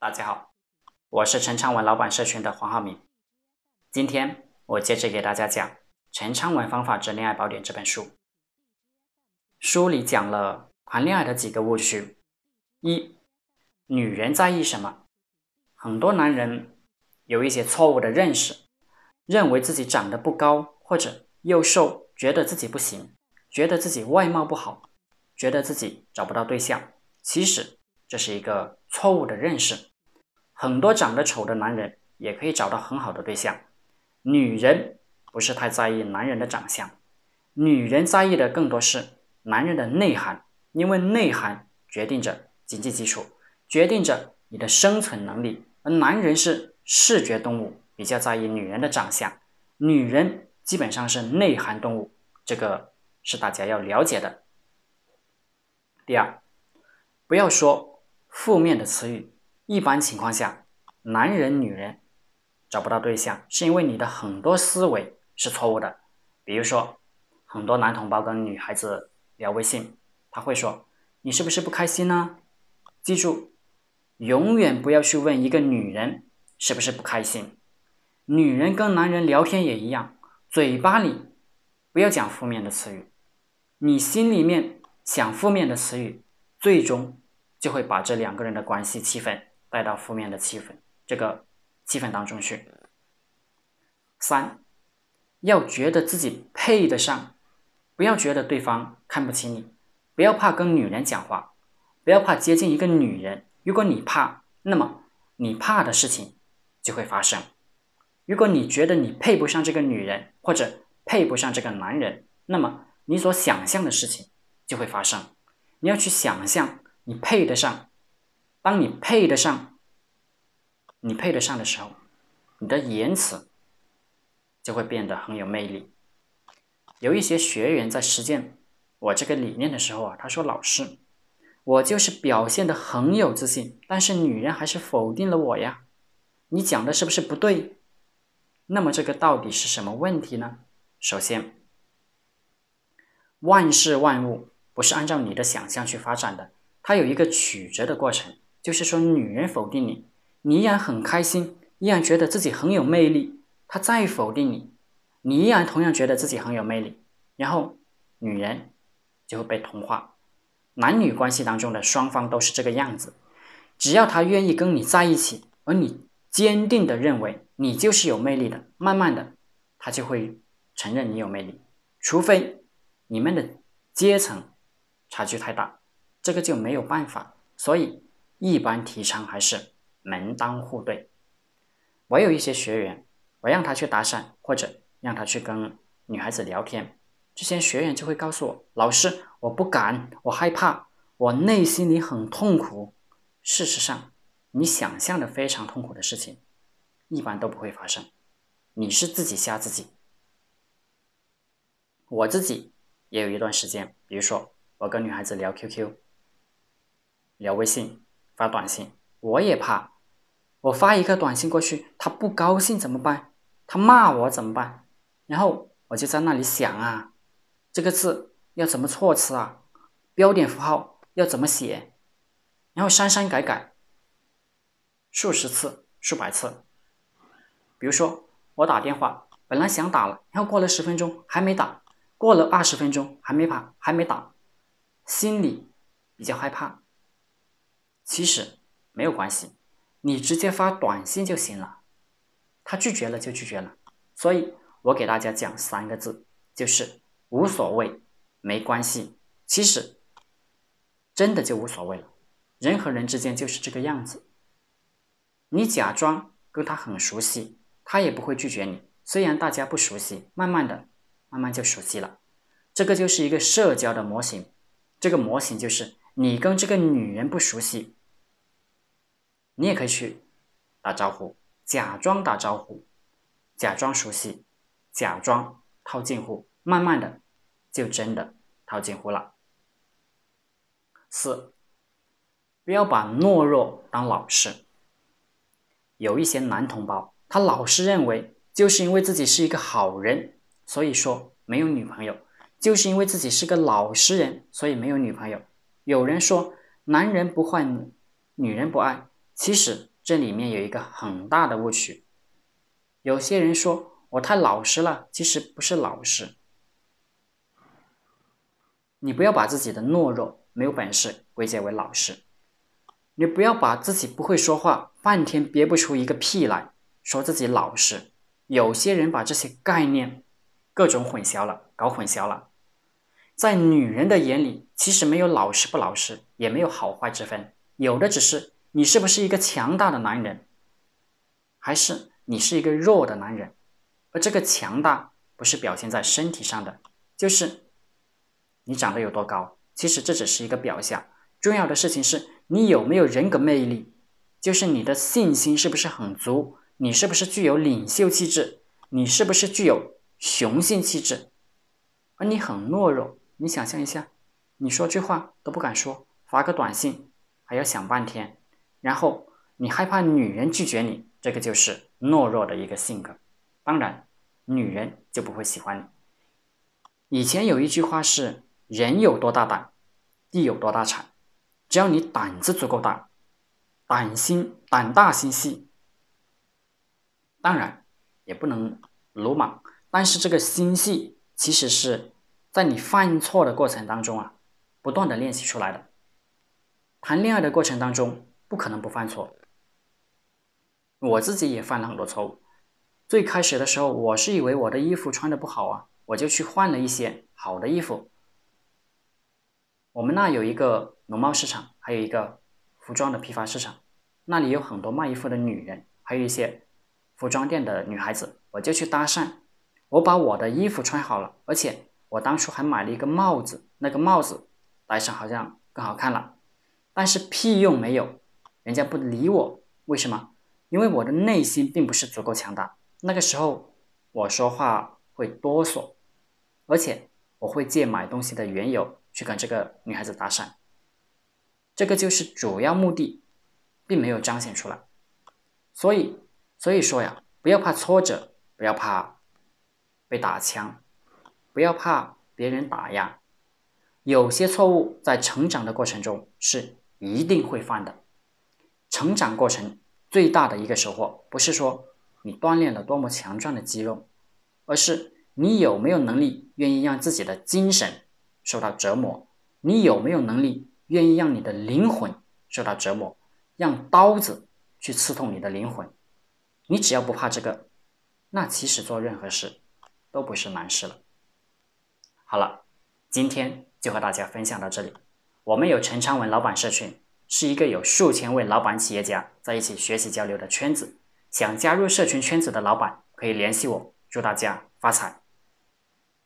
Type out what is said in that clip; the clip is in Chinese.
大家好，我是陈昌文老板社群的黄浩明。今天我接着给大家讲《陈昌文方法之恋爱宝典》这本书。书里讲了谈恋爱的几个误区：一、女人在意什么？很多男人有一些错误的认识，认为自己长得不高或者又瘦，觉得自己不行，觉得自己外貌不好，觉得自己找不到对象。其实这是一个错误的认识。很多长得丑的男人也可以找到很好的对象。女人不是太在意男人的长相，女人在意的更多是男人的内涵，因为内涵决定着经济基础，决定着你的生存能力。而男人是视觉动物，比较在意女人的长相，女人基本上是内涵动物，这个是大家要了解的。第二，不要说负面的词语。一般情况下，男人、女人找不到对象，是因为你的很多思维是错误的。比如说，很多男同胞跟女孩子聊微信，他会说：“你是不是不开心呢？”记住，永远不要去问一个女人是不是不开心。女人跟男人聊天也一样，嘴巴里不要讲负面的词语，你心里面想负面的词语，最终就会把这两个人的关系气氛。带到负面的气氛这个气氛当中去。三，要觉得自己配得上，不要觉得对方看不起你，不要怕跟女人讲话，不要怕接近一个女人。如果你怕，那么你怕的事情就会发生。如果你觉得你配不上这个女人，或者配不上这个男人，那么你所想象的事情就会发生。你要去想象你配得上。当你配得上，你配得上的时候，你的言辞就会变得很有魅力。有一些学员在实践我这个理念的时候啊，他说：“老师，我就是表现的很有自信，但是女人还是否定了我呀？你讲的是不是不对？那么这个到底是什么问题呢？首先，万事万物不是按照你的想象去发展的，它有一个曲折的过程。”就是说，女人否定你，你依然很开心，依然觉得自己很有魅力。她再否定你，你依然同样觉得自己很有魅力。然后，女人就会被同化。男女关系当中的双方都是这个样子。只要他愿意跟你在一起，而你坚定的认为你就是有魅力的，慢慢的，他就会承认你有魅力。除非你们的阶层差距太大，这个就没有办法。所以。一般提倡还是门当户对。我有一些学员，我让他去搭讪，或者让他去跟女孩子聊天，这些学员就会告诉我：“老师，我不敢，我害怕，我内心里很痛苦。”事实上，你想象的非常痛苦的事情，一般都不会发生。你是自己吓自己。我自己也有一段时间，比如说我跟女孩子聊 QQ，聊微信。发短信，我也怕，我发一个短信过去，他不高兴怎么办？他骂我怎么办？然后我就在那里想啊，这个字要怎么措辞啊？标点符号要怎么写？然后删删改改，数十次、数百次。比如说我打电话，本来想打了，然后过了十分钟还没打，过了二十分钟还没打，还没打，心里比较害怕。其实没有关系，你直接发短信就行了。他拒绝了就拒绝了，所以我给大家讲三个字，就是无所谓，没关系。其实真的就无所谓了，人和人之间就是这个样子。你假装跟他很熟悉，他也不会拒绝你。虽然大家不熟悉，慢慢的，慢慢就熟悉了。这个就是一个社交的模型，这个模型就是你跟这个女人不熟悉。你也可以去打招呼，假装打招呼，假装熟悉，假装套近乎，慢慢的就真的套近乎了。四，不要把懦弱当老实。有一些男同胞，他老是认为，就是因为自己是一个好人，所以说没有女朋友；就是因为自己是个老实人，所以没有女朋友。有人说，男人不坏，女人不爱。其实这里面有一个很大的误区。有些人说我太老实了，其实不是老实。你不要把自己的懦弱、没有本事归结为老实。你不要把自己不会说话、半天憋不出一个屁来说自己老实。有些人把这些概念各种混淆了，搞混淆了。在女人的眼里，其实没有老实不老实，也没有好坏之分，有的只是你是不是一个强大的男人，还是你是一个弱的男人。而这个强大不是表现在身体上的，就是你长得有多高。其实这只是一个表象，重要的事情是你有没有人格魅力，就是你的信心是不是很足，你是不是具有领袖气质，你是不是具有雄性气质，而你很懦弱。你想象一下，你说句话都不敢说，发个短信还要想半天，然后你害怕女人拒绝你，这个就是懦弱的一个性格。当然，女人就不会喜欢你。以前有一句话是“人有多大胆，地有多大产”，只要你胆子足够大，胆心胆大心细，当然也不能鲁莽，但是这个心细其实是。在你犯错的过程当中啊，不断的练习出来的。谈恋爱的过程当中，不可能不犯错。我自己也犯了很多错误。最开始的时候，我是以为我的衣服穿的不好啊，我就去换了一些好的衣服。我们那有一个农贸市场，还有一个服装的批发市场，那里有很多卖衣服的女人，还有一些服装店的女孩子，我就去搭讪。我把我的衣服穿好了，而且。我当初还买了一个帽子，那个帽子戴上好像更好看了，但是屁用没有，人家不理我，为什么？因为我的内心并不是足够强大。那个时候我说话会哆嗦，而且我会借买东西的缘由去跟这个女孩子搭讪，这个就是主要目的，并没有彰显出来。所以，所以说呀，不要怕挫折，不要怕被打枪。不要怕别人打压，有些错误在成长的过程中是一定会犯的。成长过程最大的一个收获，不是说你锻炼了多么强壮的肌肉，而是你有没有能力愿意让自己的精神受到折磨，你有没有能力愿意让你的灵魂受到折磨，让刀子去刺痛你的灵魂。你只要不怕这个，那其实做任何事都不是难事了。好了，今天就和大家分享到这里。我们有陈昌文老板社群，是一个有数千位老板企业家在一起学习交流的圈子。想加入社群圈子的老板可以联系我。祝大家发财！